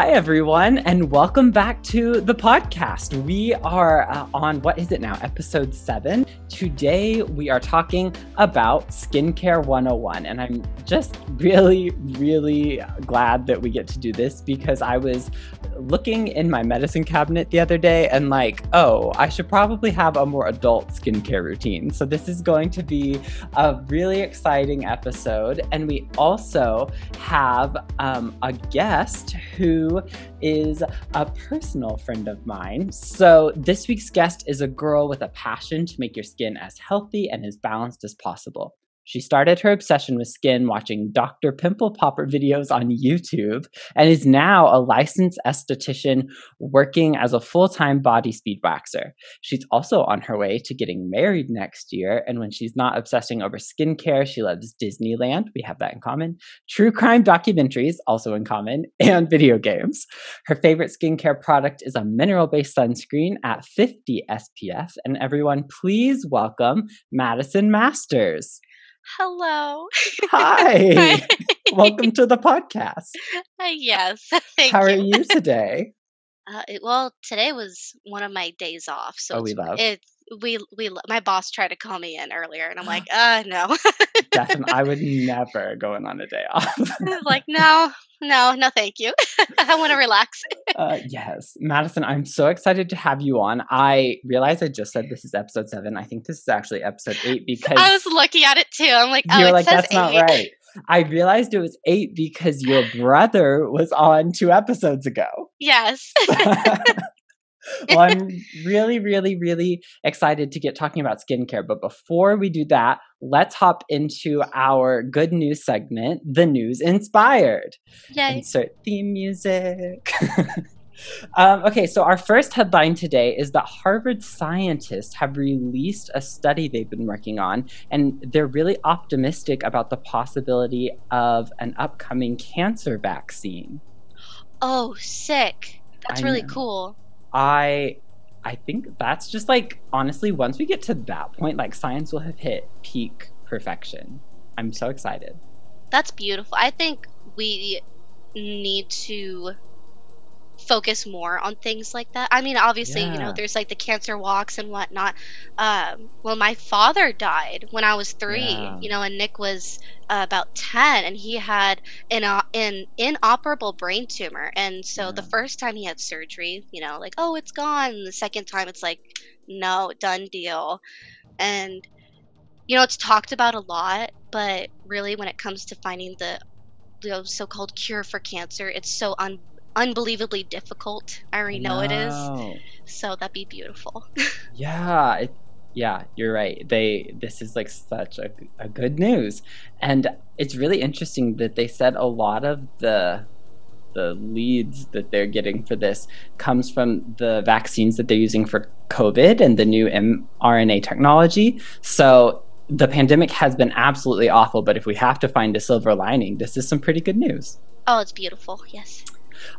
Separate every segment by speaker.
Speaker 1: Hi, everyone, and welcome back to the podcast. We are uh, on what is it now? Episode seven. Today, we are talking about Skincare 101. And I'm just really, really glad that we get to do this because I was looking in my medicine cabinet the other day and, like, oh, I should probably have a more adult skincare routine. So, this is going to be a really exciting episode. And we also have um, a guest who is a personal friend of mine. So, this week's guest is a girl with a passion to make your skin as healthy and as balanced as possible. She started her obsession with skin watching Dr. Pimple Popper videos on YouTube and is now a licensed esthetician working as a full time body speed waxer. She's also on her way to getting married next year. And when she's not obsessing over skincare, she loves Disneyland. We have that in common. True crime documentaries, also in common, and video games. Her favorite skincare product is a mineral based sunscreen at 50 SPF. And everyone, please welcome Madison Masters.
Speaker 2: Hello.
Speaker 1: Hi. Hi. Welcome to the podcast.
Speaker 2: Uh, yes.
Speaker 1: Thank How you. are you today?
Speaker 2: Uh, it, well, today was one of my days off, so
Speaker 1: oh, we love
Speaker 2: it. We we my boss tried to call me in earlier, and I'm like, uh, no.
Speaker 1: Definitely, I would never go in on a day off.
Speaker 2: like, no, no, no, thank you. I want to relax.
Speaker 1: uh, yes, Madison, I'm so excited to have you on. I realize I just said this is episode seven. I think this is actually episode eight because
Speaker 2: I was looking at it too. I'm like, oh,
Speaker 1: you're like,
Speaker 2: that's
Speaker 1: eight. not right. I realized it was eight because your brother was on two episodes ago.
Speaker 2: Yes.
Speaker 1: well, I'm really, really, really excited to get talking about skincare. But before we do that, let's hop into our good news segment, The News Inspired.
Speaker 2: Yay.
Speaker 1: Insert theme music. um, okay, so our first headline today is that Harvard scientists have released a study they've been working on, and they're really optimistic about the possibility of an upcoming cancer vaccine.
Speaker 2: Oh, sick. That's I really know. cool.
Speaker 1: I I think that's just like honestly, once we get to that point, like science will have hit peak perfection. I'm so excited.
Speaker 2: That's beautiful. I think we need to focus more on things like that. I mean, obviously, yeah. you know, there's like the cancer walks and whatnot. Um, well, my father died when I was three, yeah. you know, and Nick was uh, about 10, and he had an, uh, an inoperable brain tumor. And so yeah. the first time he had surgery, you know, like, oh, it's gone. And the second time, it's like, no, done deal. And, you know, it's talked about a lot, but really, when it comes to finding the the so-called cure for cancer, it's so un- unbelievably difficult. I already know it is. So that'd be beautiful.
Speaker 1: yeah, it, yeah, you're right. They this is like such a, a good news, and it's really interesting that they said a lot of the the leads that they're getting for this comes from the vaccines that they're using for COVID and the new mRNA technology. So the pandemic has been absolutely awful, but if we have to find a silver lining, this is some pretty good news.
Speaker 2: Oh, it's beautiful. Yes.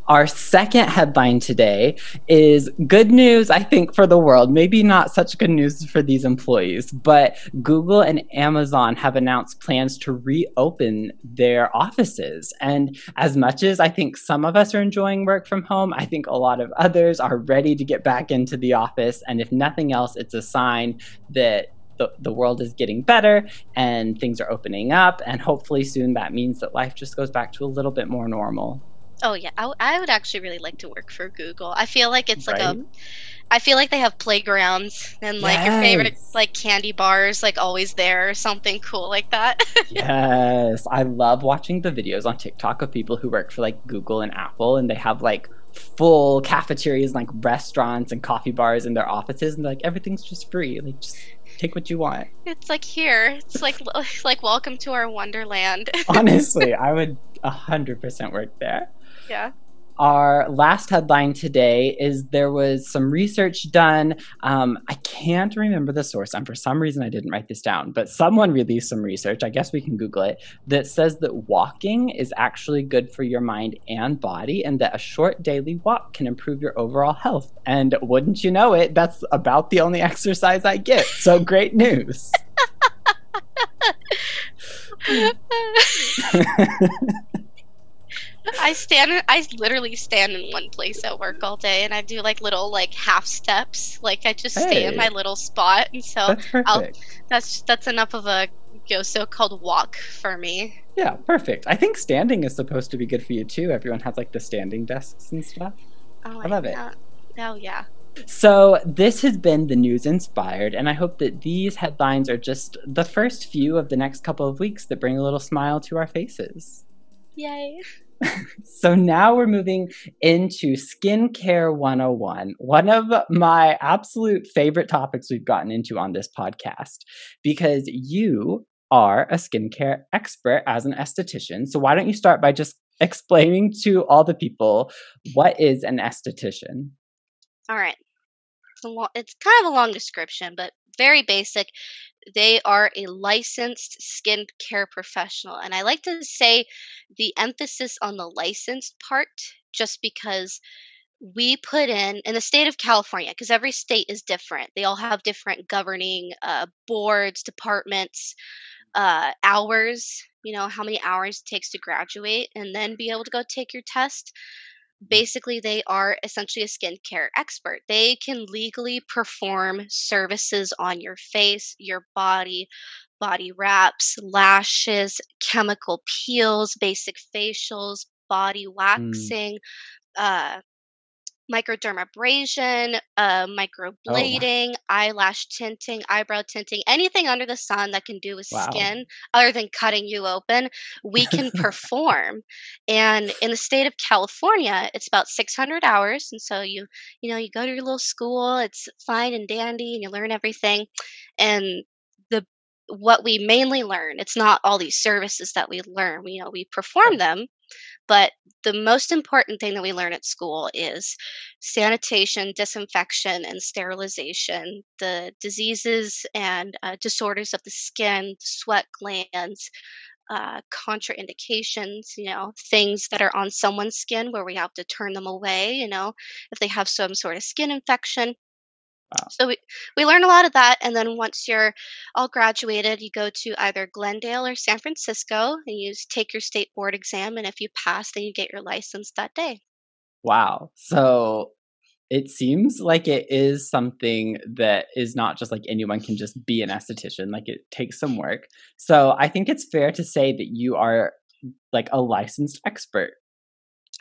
Speaker 1: Our second headline today is good news, I think, for the world. Maybe not such good news for these employees, but Google and Amazon have announced plans to reopen their offices. And as much as I think some of us are enjoying work from home, I think a lot of others are ready to get back into the office. And if nothing else, it's a sign that the, the world is getting better and things are opening up. And hopefully soon that means that life just goes back to a little bit more normal.
Speaker 2: Oh yeah, I, w- I would actually really like to work for Google. I feel like it's like right? a I feel like they have playgrounds and like yes. your favorite like candy bars like always there or something cool like that.
Speaker 1: yes, I love watching the videos on TikTok of people who work for like Google and Apple and they have like full cafeterias like restaurants and coffee bars in their offices and like everything's just free. Like just take what you want.
Speaker 2: It's like here. It's like like welcome to our wonderland.
Speaker 1: Honestly, I would 100% work there.
Speaker 2: Yeah.
Speaker 1: Our last headline today is there was some research done. Um, I can't remember the source, and for some reason I didn't write this down, but someone released some research, I guess we can Google it, that says that walking is actually good for your mind and body, and that a short daily walk can improve your overall health. And wouldn't you know it, that's about the only exercise I get. So great news.
Speaker 2: I stand. I literally stand in one place at work all day, and I do like little like half steps. Like I just stay in my little spot, and so
Speaker 1: That's
Speaker 2: I'll. That's that's enough of a so-called walk for me.
Speaker 1: Yeah, perfect. I think standing is supposed to be good for you too. Everyone has like the standing desks and stuff.
Speaker 2: Oh,
Speaker 1: I love it.
Speaker 2: oh yeah.
Speaker 1: So, this has been the news inspired, and I hope that these headlines are just the first few of the next couple of weeks that bring a little smile to our faces.
Speaker 2: Yay.
Speaker 1: So, now we're moving into Skincare 101, one of my absolute favorite topics we've gotten into on this podcast, because you are a skincare expert as an esthetician. So, why don't you start by just explaining to all the people what is an esthetician?
Speaker 2: All right. It's, lo- it's kind of a long description, but very basic. They are a licensed skincare professional. And I like to say the emphasis on the licensed part just because we put in, in the state of California, because every state is different, they all have different governing uh, boards, departments, uh, hours, you know, how many hours it takes to graduate and then be able to go take your test basically they are essentially a skincare expert. They can legally perform services on your face, your body, body wraps, lashes, chemical peels, basic facials, body
Speaker 1: Mm,
Speaker 2: waxing, uh, microdermabrasion, uh,
Speaker 1: Oh,
Speaker 2: microblading, eyelash tinting, eyebrow tinting, anything under the sun that can do with
Speaker 1: wow.
Speaker 2: skin other than cutting you open, we can perform. And in the state of California, it's about 600 hours. And so you, you know, you go to your little school, it's fine and dandy, and you learn everything. And what we mainly learn, it's not all these services that we learn. We, you know, we perform them, but the most important thing that we learn at school is sanitation, disinfection, and sterilization, the diseases and uh, disorders of the skin, sweat glands, uh, contraindications, you know, things that are on someone's skin where we have to turn them away, you know, if they have some sort of skin infection.
Speaker 1: Wow.
Speaker 2: So we, we learn a lot of that. And then once you're all graduated, you go to either Glendale or San Francisco and you take your state board exam. And if you pass, then you get your license that day.
Speaker 1: Wow. So it seems like it is something that is not just like anyone can just be an esthetician. Like it takes some work. So I think it's fair to say that you are like a licensed expert.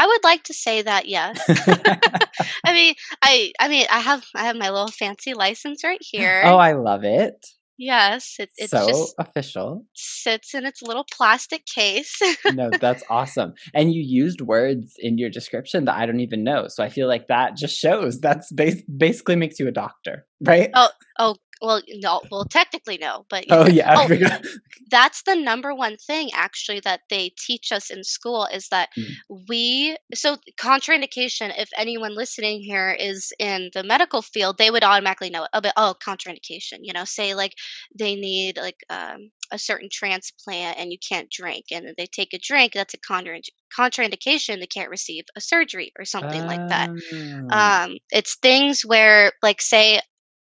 Speaker 2: I would like to say that yes. I mean, I I mean, I have I have my little fancy license right
Speaker 1: oh,
Speaker 2: here. oh.
Speaker 1: I love it.
Speaker 2: Yes, it it
Speaker 1: So
Speaker 2: just
Speaker 1: official.
Speaker 2: sits in its little plastic case.
Speaker 1: No, that's awesome. And you used words in your description that I don't even know. So I feel like that just shows that's bas- basically makes you a doctor, right?
Speaker 2: Oh, oh, well, no, well, technically no, but
Speaker 1: Oh,
Speaker 2: yeah.
Speaker 1: yeah.
Speaker 2: Oh, that's the number one thing actually that they teach us in school is that
Speaker 1: Mm,
Speaker 2: we so contraindication if anyone listening here is in the medical field they would automatically know oh, but, oh contraindication you know say like they need like um, a certain transplant and you can't drink and they take a drink that's a contra- contraindication they can't receive a surgery or something like that
Speaker 1: Oh,
Speaker 2: um, it's things where like say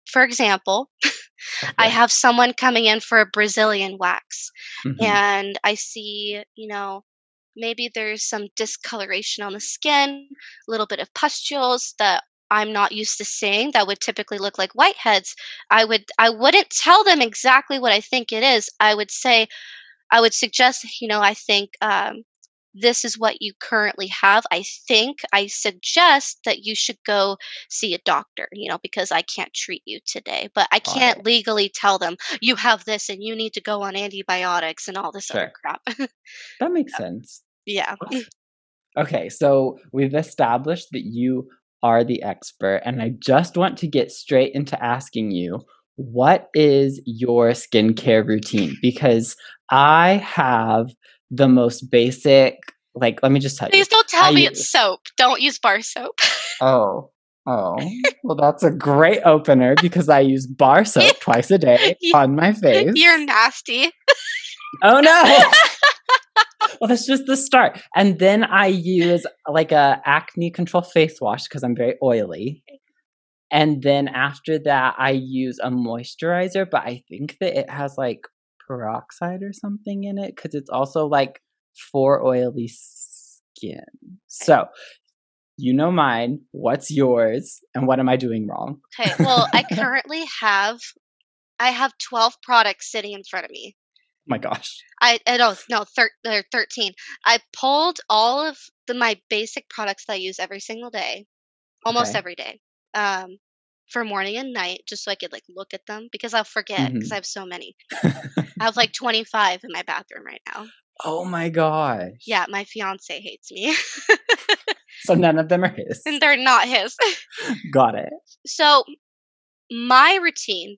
Speaker 2: for example I have someone coming in for a Brazilian wax
Speaker 1: Mhm.
Speaker 2: and I see, you know, maybe there's some discoloration on the skin, a little bit of pustules that I'm not used to seeing that would typically look like whiteheads. I would I wouldn't tell them exactly what I think it is. I would say I would suggest, you know, I think um, this is what you currently have. I think I suggest that you should go see a doctor, you know, because I can't treat you today. But I can't legally tell them you have this and you need to go on antibiotics and all this other crap.
Speaker 1: That makes sense.
Speaker 2: yeah.
Speaker 1: Okay, so we've established that you are the expert, and I just want to get straight into asking you what is your skincare routine? Because I have the most basic, like, let me just tell you.
Speaker 2: Please don't
Speaker 1: I
Speaker 2: tell me
Speaker 1: use,
Speaker 2: it's soap. Don't use bar soap.
Speaker 1: oh, oh, well, that's a great opener because I use bar soap twice a day on my face.
Speaker 2: You're nasty.
Speaker 1: Oh no! well, that's just the start. And then I use like a acne control face wash because I'm very oily. And then after that, I use a moisturizer, but I think that it has like peroxide or something in it because it's also like for oily skin. So, you know mine. What's yours? And what am I doing wrong?
Speaker 2: Okay. Well, I currently have I have 12 products sitting in front of me.
Speaker 1: Oh my gosh.
Speaker 2: I, I don't no thir- they're 13. I pulled all of the my basic products that I use every single day, almost
Speaker 1: Okay.
Speaker 2: every day. Um for morning and night just so I could like look at them because I'll forget because
Speaker 1: Mhm.
Speaker 2: I have so many. I have like 25 in my bathroom right now.
Speaker 1: oh my gosh.
Speaker 2: Yeah, my fiance hates me
Speaker 1: So none of them are his.
Speaker 2: and they're not his.
Speaker 1: Got it.
Speaker 2: So my routine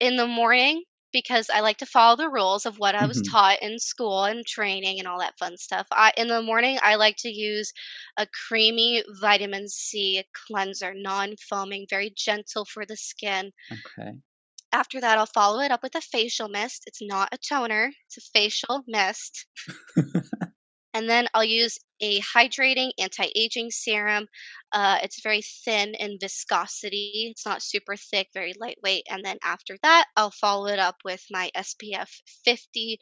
Speaker 2: in the morning because I like to follow the rules of what I was
Speaker 1: Mhm.
Speaker 2: taught in school and training and all that fun stuff. I in the morning I like to use a creamy vitamin C cleanser, non-foaming, very gentle for the skin.
Speaker 1: Okay.
Speaker 2: After that, I'll follow it up with a facial mist. It's not a toner, it's a facial mist. And then I'll use a hydrating anti-aging serum. Uh, it's very thin in viscosity. It's not super thick, very lightweight. And then after that, I'll follow it up with my SPF 50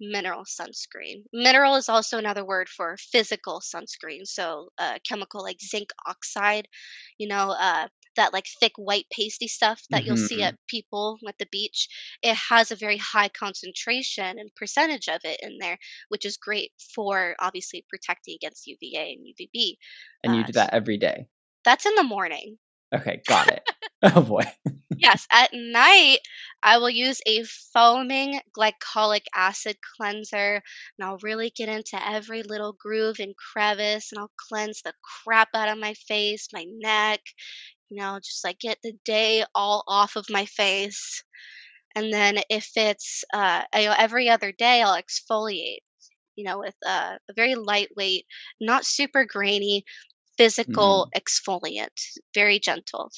Speaker 2: mineral sunscreen. Mineral is also another word for physical sunscreen. So a chemical like zinc oxide, you know, uh, that like thick white pasty stuff that you'll see
Speaker 1: Mhm.
Speaker 2: at people at the beach. It has a very high concentration and percentage of it in there which is great for obviously protecting against UVA and UVB.
Speaker 1: And you
Speaker 2: Uh,
Speaker 1: do that every day.
Speaker 2: That's in the morning.
Speaker 1: Okay, got it. oh boy.
Speaker 2: Yes, at night, I will use a foaming glycolic acid cleanser and I'll really get into every little groove and crevice and I'll cleanse the crap out of my face, my neck, you know, just like get the day all off of my face. And then if it's uh, you know, every other day, I'll exfoliate, you know, with uh, a very lightweight, not super grainy, physical exfoliant, very gentle.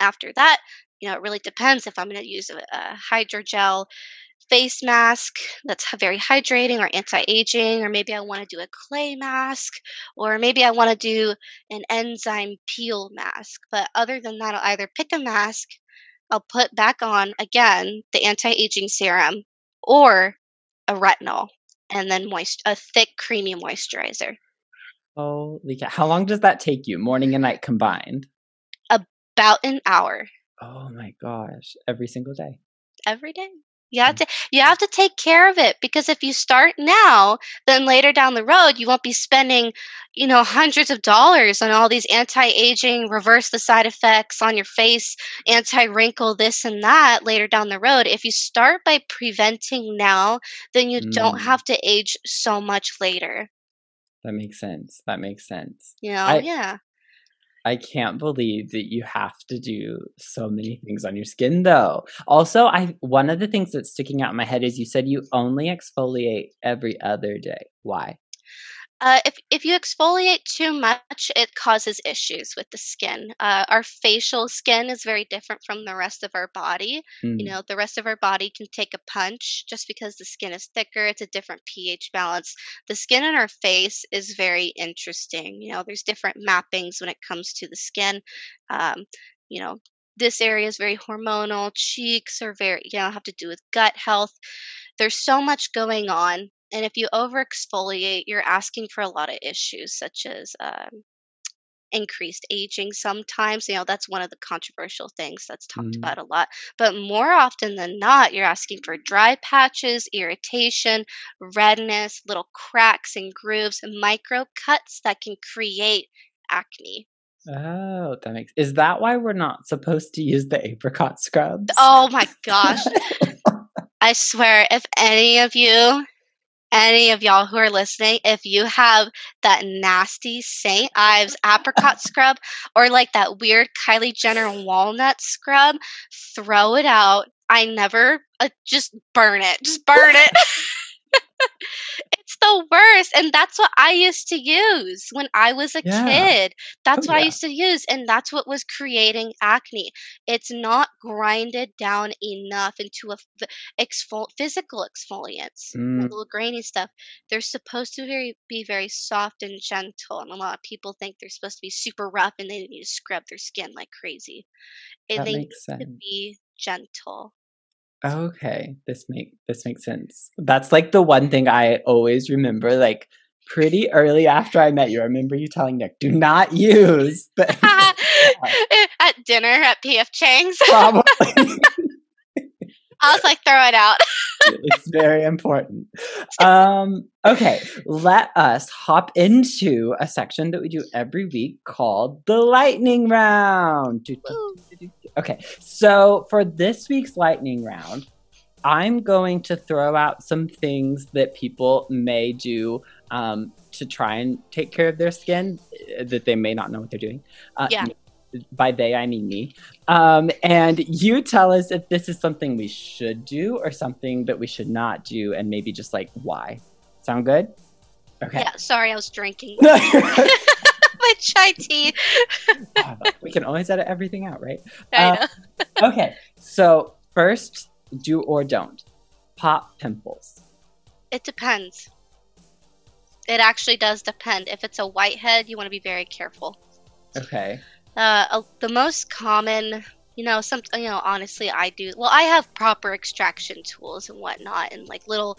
Speaker 2: After that, you know, it really depends if I'm going to use a, a hydrogel face mask that's very hydrating or anti-aging, or maybe I want to do a clay mask, or maybe I want to do an enzyme peel mask. But other than that, I'll either pick a mask, I'll put back on again the anti-aging serum, or a retinol, and then moist a thick, creamy moisturizer.
Speaker 1: Oh, Holy cow. How long does that take you? Morning and night combined?
Speaker 2: About an hour
Speaker 1: Oh my gosh. Every single day.
Speaker 2: every day. You have to you have to take care of it because if you start now, then later down the road you won't be spending, you know, hundreds of dollars on all these anti-aging, reverse the side effects on your face, anti-wrinkle this and that later down the road. If you start by preventing now, then you don't
Speaker 1: Mm,
Speaker 2: have to age so much later.
Speaker 1: that makes sense. That makes sense.
Speaker 2: You know?
Speaker 1: I
Speaker 2: Yeah.
Speaker 1: I can't believe that you have to do so many things on your skin though. Also, I one of the things that's sticking out in my head is you said you only exfoliate every other day. Why?
Speaker 2: Uh, if if you exfoliate too much, it causes issues with the skin. Uh, our facial skin is very different from the rest of our body. You
Speaker 1: Mm,
Speaker 2: know, the rest of our body can take a punch just because the skin is thicker. It's a different pH balance. The skin in our face is very interesting. You know, there's different mappings when it comes to the skin. Um, you know, this area is very hormonal. Cheeks are very, you know, have to do with gut health there's so much going on and if you over exfoliate you're asking for a lot of issues such as um, increased aging sometimes you know that's one of the controversial things that's talked
Speaker 1: mm.
Speaker 2: about a lot but more often than not you're asking for dry patches irritation redness little cracks and grooves and micro cuts that can create acne
Speaker 1: Oh, that makes is that why we're not supposed to use the apricot scrubs?
Speaker 2: oh my gosh i swear if any of you any of y'all who are listening, if you have that nasty St. Ives apricot scrub or like that weird Kylie Jenner walnut scrub, throw it out. I never uh, just burn it. Just burn it. the worst. And that's what I used to use when I was a
Speaker 1: Yeah.
Speaker 2: kid.
Speaker 1: Oh
Speaker 2: That's what I used to use. And that's what was creating acne. It's not grinded down enough into a exfol- physical exfoliants,
Speaker 1: Mm,
Speaker 2: little grainy stuff. They're supposed to very, be very soft and gentle. And a lot of people think they're supposed to be super rough and they need to scrub their skin like crazy. And
Speaker 1: that
Speaker 2: they need
Speaker 1: makes
Speaker 2: to be gentle.
Speaker 1: Okay, this make this makes sense. That's like the one thing I always remember. Like pretty early after I met you. I remember you telling Nick, "Do not use." The-
Speaker 2: at dinner at PF Chang's.
Speaker 1: Probably.
Speaker 2: I was like, throw it out.
Speaker 1: it's very important. Um, okay, let us hop into a section that we do every week called the lightning round. Okay, so for this week's lightning round, I'm going to throw out some things that people may do um, to try and take care of their skin uh, that they may not know what they're doing.
Speaker 2: Uh, yeah
Speaker 1: by they I mean me. Um, and you tell us if this is something we should do or something that we should not do, and maybe just like why. Sound good?
Speaker 2: Okay. Yeah. Sorry, I was drinking my chai tea.
Speaker 1: we can always edit everything out, right? Uh, okay. So first, do or don't pop pimples.
Speaker 2: It depends. It actually does depend. If it's a whitehead, you want to be very careful.
Speaker 1: Okay.
Speaker 2: Uh, the most common, you know, some, you know, honestly, I do. Well, I have proper extraction tools and whatnot, and like little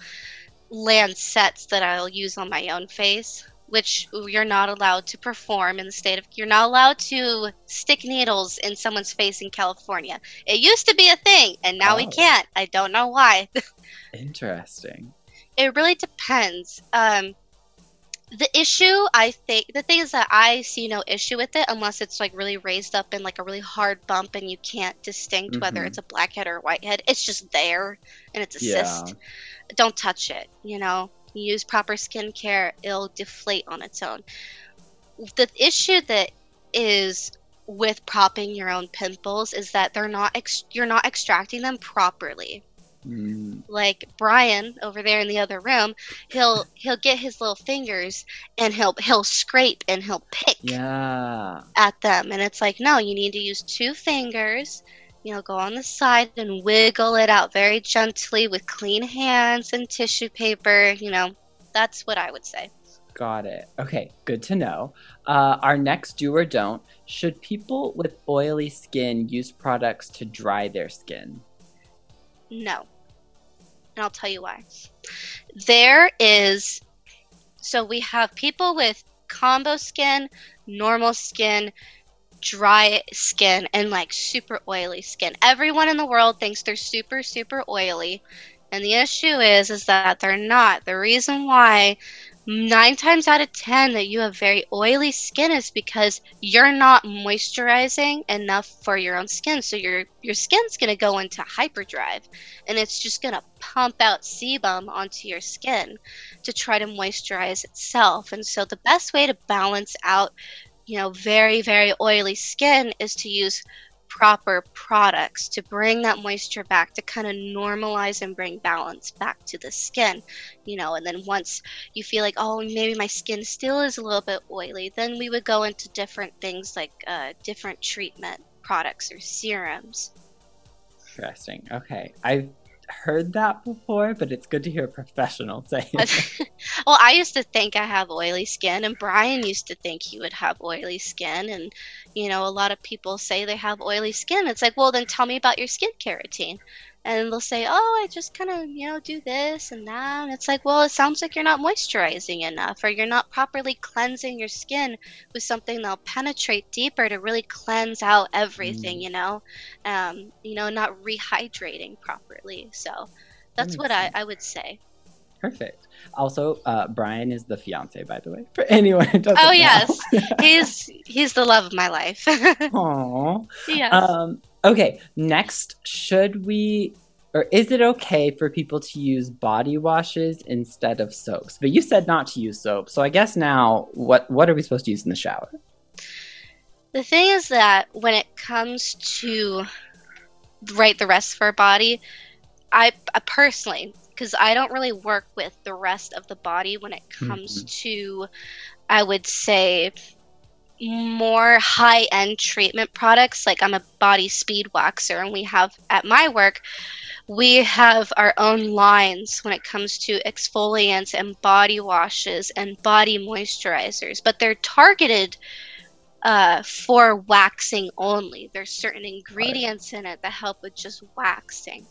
Speaker 2: lancets that I'll use on my own face, which you're not allowed to perform in the state of. You're not allowed to stick needles in someone's face in California. It used to be a thing, and now oh. we can't. I don't know why.
Speaker 1: Interesting.
Speaker 2: It really depends. Um, the issue i think the thing is that i see no issue with it unless it's like really raised up in like a really hard bump and you can't distinct mm-hmm. whether it's a blackhead or a whitehead it's just there and it's a yeah. cyst don't touch it you know use proper skincare it'll deflate on its own the issue that is with propping your own pimples is that they're not ex- you're not extracting them properly Mm. Like Brian over there in the other room, he'll he'll get his little fingers and he'll he'll scrape and he'll pick
Speaker 1: yeah.
Speaker 2: at them, and it's like no, you need to use two fingers. You know, go on the side and wiggle it out very gently with clean hands and tissue paper. You know, that's what I would say.
Speaker 1: Got it. Okay, good to know. Uh, our next do or don't should people with oily skin use products to dry their skin?
Speaker 2: No. And I'll tell you why. There is, so we have people with combo skin, normal skin, dry skin, and like super oily skin. Everyone in the world thinks they're super, super oily. And the issue is, is that they're not. The reason why nine times out of ten that you have very oily skin is because you're not moisturizing enough for your own skin so your your skin's going to go into hyperdrive and it's just going to pump out sebum onto your skin to try to moisturize itself and so the best way to balance out you know very very oily skin is to use proper products to bring that moisture back to kind of normalize and bring balance back to the skin you know and then once you feel like oh maybe my skin still is a little bit oily then we would go into different things like uh, different treatment products or serums.
Speaker 1: Interesting. Okay. I've heard that before, but it's good to hear a professional say it.
Speaker 2: well, I used to think I have oily skin, and Brian used to think he would have oily skin. And, you know, a lot of people say they have oily skin. It's like, well, then tell me about your skincare routine and they'll say, "Oh, I just kind of, you know, do this and that." And it's like, "Well, it sounds like you're not moisturizing enough or you're not properly cleansing your skin with something that'll penetrate deeper to really cleanse out everything, mm. you know? Um, you know, not rehydrating properly." So, that's that what I, I would say.
Speaker 1: Perfect. Also, uh, Brian is the fiance, by the way. For anyone who doesn't.
Speaker 2: Oh yes, he's he's the love of my life.
Speaker 1: Aww. Yes. Um, Okay, next, should we or is it okay for people to use body washes instead of soaps? But you said not to use soap. So I guess now what what are we supposed to use in the shower?
Speaker 2: The thing is that when it comes to right the rest of our body, I, I personally because I don't really work with the rest of the body when it comes mm-hmm. to I would say more high end treatment products. Like I'm a body speed waxer, and we have at my work, we have our own lines when it comes to exfoliants and body washes and body moisturizers, but they're targeted uh, for waxing only. There's certain ingredients in it that help with just waxing.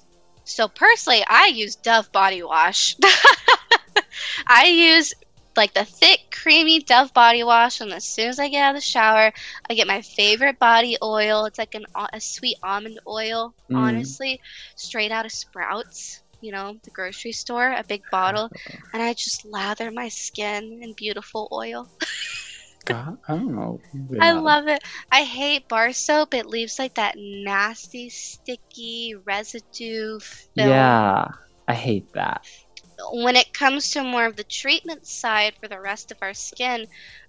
Speaker 2: So personally, I use Dove body wash. I use like the thick, creamy Dove body wash, and as soon as I get out of the shower, I get my favorite body oil. It's like an a sweet almond oil, mm. honestly, straight out of Sprouts. You know, the grocery store, a big bottle, and I just lather my skin in beautiful oil.
Speaker 1: God, I don't know.
Speaker 2: Yeah. I love it. I hate bar soap. It leaves like that nasty, sticky residue.
Speaker 1: Film. Yeah, I hate that
Speaker 2: when it comes to more of the treatment side for the rest of our skin,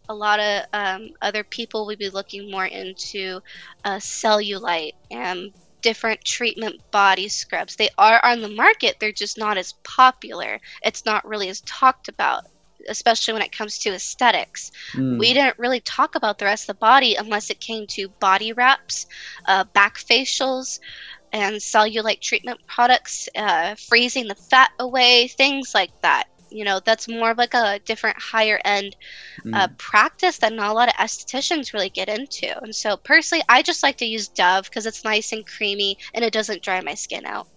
Speaker 2: a lot of um, other people would be looking more into uh, cellulite and different treatment body scrubs. They are on the market, they're just not as popular. It's not really as talked about, especially when it comes to aesthetics. Mm. We didn't really talk about the rest of the body unless it came to body wraps, uh, back facials, and cellulite treatment products, uh, freezing the fat away, things like that. You know, that's more of like a different higher end uh, mm. practice that not a lot of estheticians really get into. And so, personally, I just like to use Dove because it's nice and creamy and it doesn't dry my skin out.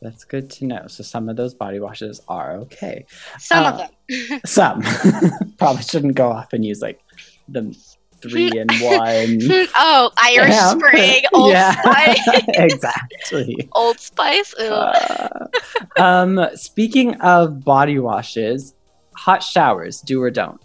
Speaker 1: That's good to know. So some of those body washes are okay.
Speaker 2: Some uh, of them.
Speaker 1: some. Probably shouldn't go off and use like the three in one.
Speaker 2: oh, Irish yeah. Spring, Old yeah. Spice.
Speaker 1: exactly.
Speaker 2: Old Spice. Uh,
Speaker 1: um, speaking of body washes, hot showers, do or don't?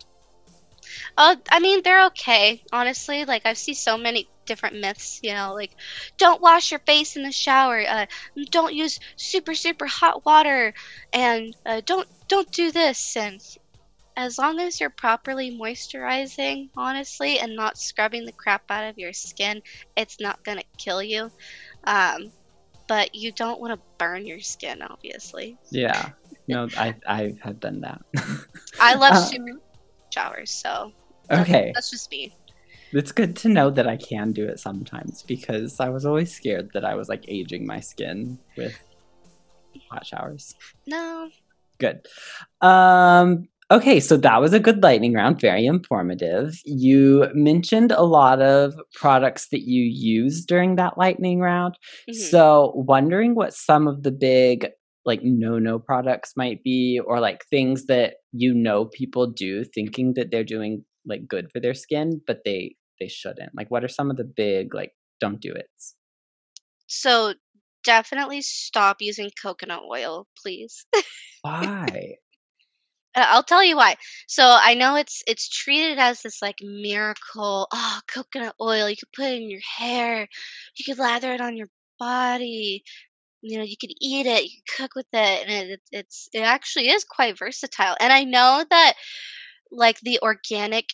Speaker 2: Uh, I mean, they're okay, honestly. Like, I see so many different myths, you know, like don't wash your face in the shower, uh, don't use super super hot water, and uh, don't don't do this. And as long as you're properly moisturizing, honestly, and not scrubbing the crap out of your skin, it's not gonna kill you. Um, but you don't want to burn your skin, obviously.
Speaker 1: Yeah. No, I I have done that.
Speaker 2: I love uh, super showers, so
Speaker 1: okay,
Speaker 2: that's just me.
Speaker 1: It's good to know that I can do it sometimes because I was always scared that I was like aging my skin with hot showers.
Speaker 2: No.
Speaker 1: Good. Um Okay, so that was a good lightning round, very informative. You mentioned a lot of products that you use during that lightning round. Mm-hmm. So, wondering what some of the big like no no products might be or like things that you know people do thinking that they're doing like good for their skin but they they shouldn't. Like what are some of the big like don't do it?
Speaker 2: So, definitely stop using coconut oil, please.
Speaker 1: Why?
Speaker 2: Uh, I'll tell you why. So I know it's it's treated as this like miracle. Oh, coconut oil. You could put it in your hair. You could lather it on your body. You know, you could eat it. You could cook with it, and it, it's it actually is quite versatile. And I know that like the organic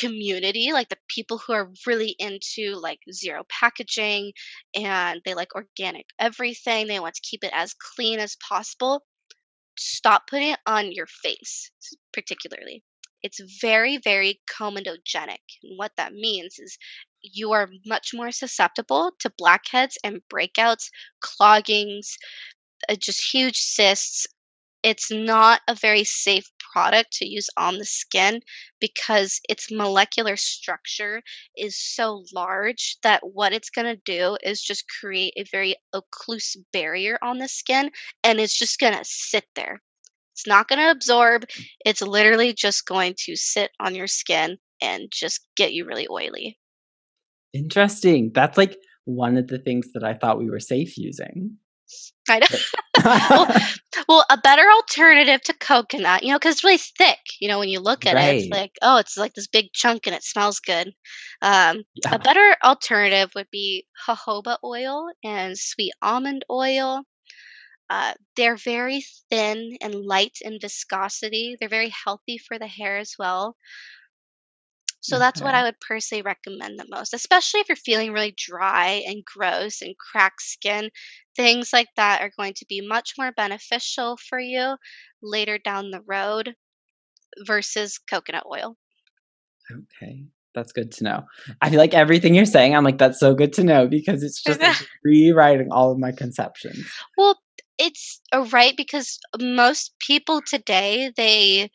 Speaker 2: community like the people who are really into like zero packaging and they like organic everything they want to keep it as clean as possible stop putting it on your face, particularly. It's very, very comedogenic. And what that means is you are much more susceptible to blackheads and breakouts, cloggings, uh, just huge cysts, it's not a very safe product to use on the skin because its molecular structure is so large that what it's going to do is just create a very occlusive barrier on the skin and it's just going to sit there. It's not going to absorb. It's literally just going to sit on your skin and just get you really oily.
Speaker 1: Interesting. That's like one of the things that I thought we were safe using.
Speaker 2: I know. well, well, a better alternative to coconut, you know, because it's really thick. You know, when you look at right. it, it's like, oh, it's like this big chunk and it smells good. Um, A better alternative would be jojoba oil and sweet almond oil. Uh, they're very thin and light in viscosity. They're very healthy for the hair as well. So that's what I would personally recommend the most, especially if you're feeling really dry and gross and cracked skin. Things like that are going to be much more beneficial for you later down the road versus coconut oil.
Speaker 1: Okay. That's good to know. I feel like everything you're saying, I'm like, that's so good to know because it's just like rewriting all of my conceptions.
Speaker 2: Well, it's a right because most people today, they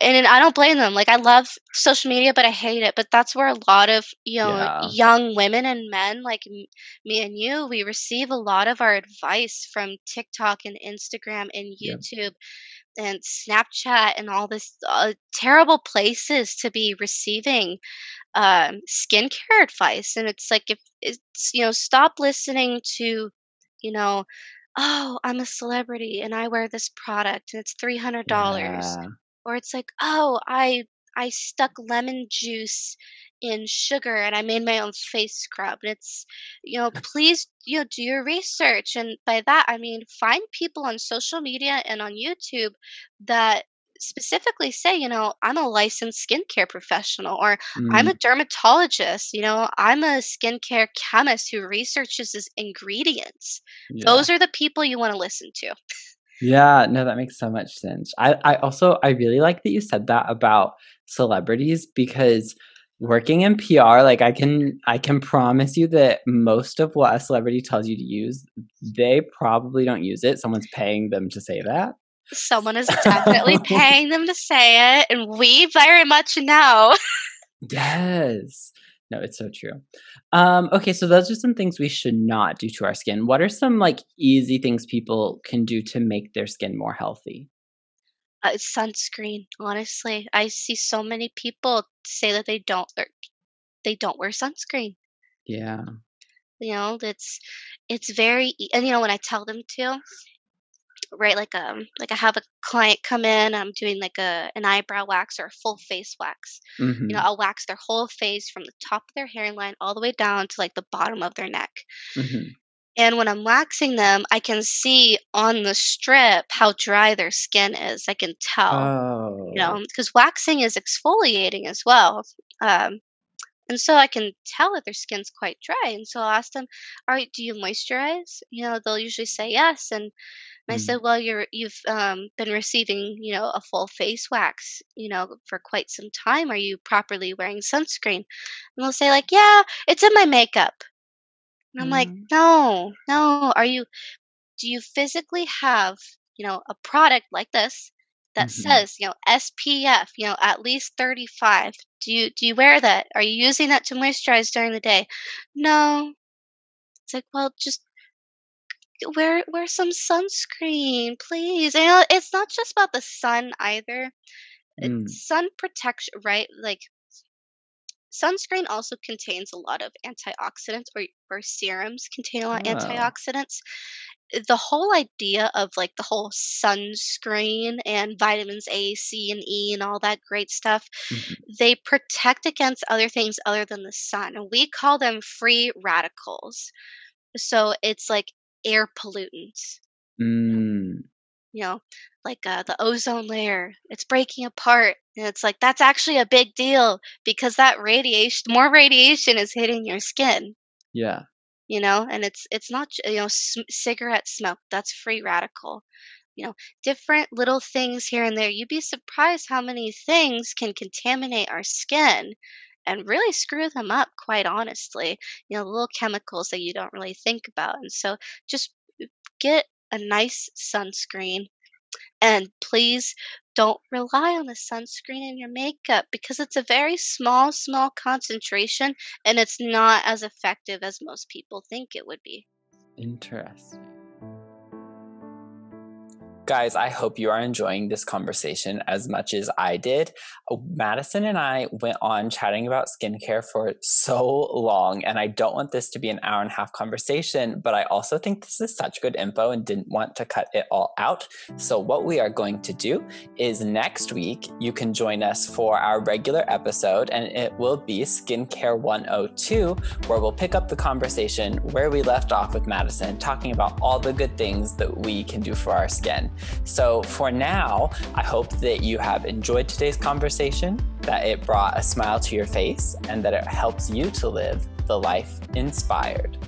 Speaker 2: and I don't blame them. Like I love social media, but I hate it. But that's where a lot of you know
Speaker 1: Yeah.
Speaker 2: young women and men like m- me and you, we receive a lot of our advice from TikTok and Instagram and. YouTube and Snapchat and all this uh, terrible places to be receiving um, skincare advice. And it's like if it's you know stop listening to you know oh I'm a celebrity and I wear this product and it's three hundred dollars
Speaker 1: Yeah.
Speaker 2: Or it's like, "Oh, I I stuck lemon juice in sugar and I made my own face scrub." And it's, you know, please, you know, do your research. And by that, I mean find people on social media and on YouTube that specifically say, you know, I'm a licensed skincare professional or I'm
Speaker 1: Mm,
Speaker 2: a dermatologist, you know, I'm a skincare chemist who researches his ingredients.
Speaker 1: yeah.
Speaker 2: Those are the people you want to listen to.
Speaker 1: Yeah, no, that makes so much sense. I, I also I really like that you said that about celebrities because working in PR, like I can I can promise you that most of what a celebrity tells you to use, they probably don't use it. Someone's paying them to say that.
Speaker 2: Someone is definitely paying them to say it, and we very much know.
Speaker 1: Yes. No, it's so true. Um, okay, so those are some things we should not do to our skin. What are some like easy things people can do to make their skin more healthy?
Speaker 2: Uh, sunscreen, honestly. I see so many people say that they don't or they don't wear sunscreen.
Speaker 1: Yeah.
Speaker 2: You know, it's it's very and you know when I tell them to, right? Like um like I have a client come in, I'm doing like a an eyebrow wax or a full face wax. You know,
Speaker 1: Mm-hmm.
Speaker 2: I'll wax their whole face from the top of their hairline all the way down to like the bottom of their neck.
Speaker 1: Mm-hmm.
Speaker 2: And when I'm waxing them, I can see on the strip how dry their skin is. I can tell, you know,
Speaker 1: Oh.
Speaker 2: because waxing is exfoliating as well. Um, and so I can tell that their skin's quite dry. And so I'll ask them, "All right, do you moisturize?" You know, they'll usually say yes. And, and I
Speaker 1: Mm.
Speaker 2: said, "Well, you're you've um, been receiving, you know, a full face wax, you know, for quite some time. Are you properly wearing sunscreen?" And they'll say, like, "Yeah, it's in my makeup." And I'm like,
Speaker 1: Mm.
Speaker 2: "No, no. Are you do you physically have, you know, a product like this that
Speaker 1: Mhm.
Speaker 2: says, you know, SPF, you know, at least 35? Do you do you wear that? Are you using that to moisturize during the day? No. It's like, well, just wear wear some sunscreen, please. And, you know, it's not just about the sun either.
Speaker 1: Mm.
Speaker 2: It's sun protection, right? Like sunscreen also contains a lot of antioxidants or or serums contain a lot of
Speaker 1: Oh.
Speaker 2: antioxidants the whole idea of like the whole sunscreen and vitamins A, C, and E and all that great stuff,
Speaker 1: Mhm.
Speaker 2: they protect against other things other than the sun. And we call them free radicals. So it's like air pollutants. You know,
Speaker 1: Mm.
Speaker 2: you know, like uh, the ozone layer, it's breaking apart. And it's like that's actually a big deal because that radiation, more radiation is hitting your skin
Speaker 1: Yeah.
Speaker 2: You know and it's it's not you know s- cigarette smoke that's free radical you know different little things here and there you'd be surprised how many things can contaminate our skin and really screw them up quite honestly you know little chemicals that you don't really think about and so just uh, get a nice sunscreen and please don't rely on the sunscreen in your makeup because it's a very small small concentration and it's not as effective as most people think it would be
Speaker 1: Interesting. Guys, I hope you are enjoying this conversation as much as I did. Uh, Madison and I went on chatting about skincare for so long, and I don't want this to be an hour and a half conversation, but I also think this is such good info and didn't want to cut it all out. So, what we are going to do is next week, you can join us for our regular episode, and it will be Skincare 102, where we'll pick up the conversation where we left off with Madison, talking about all the good things that we can do for our skin. So, for now, I hope that you have enjoyed today's conversation, that it brought a smile to your face, and that it helps you to live the life inspired.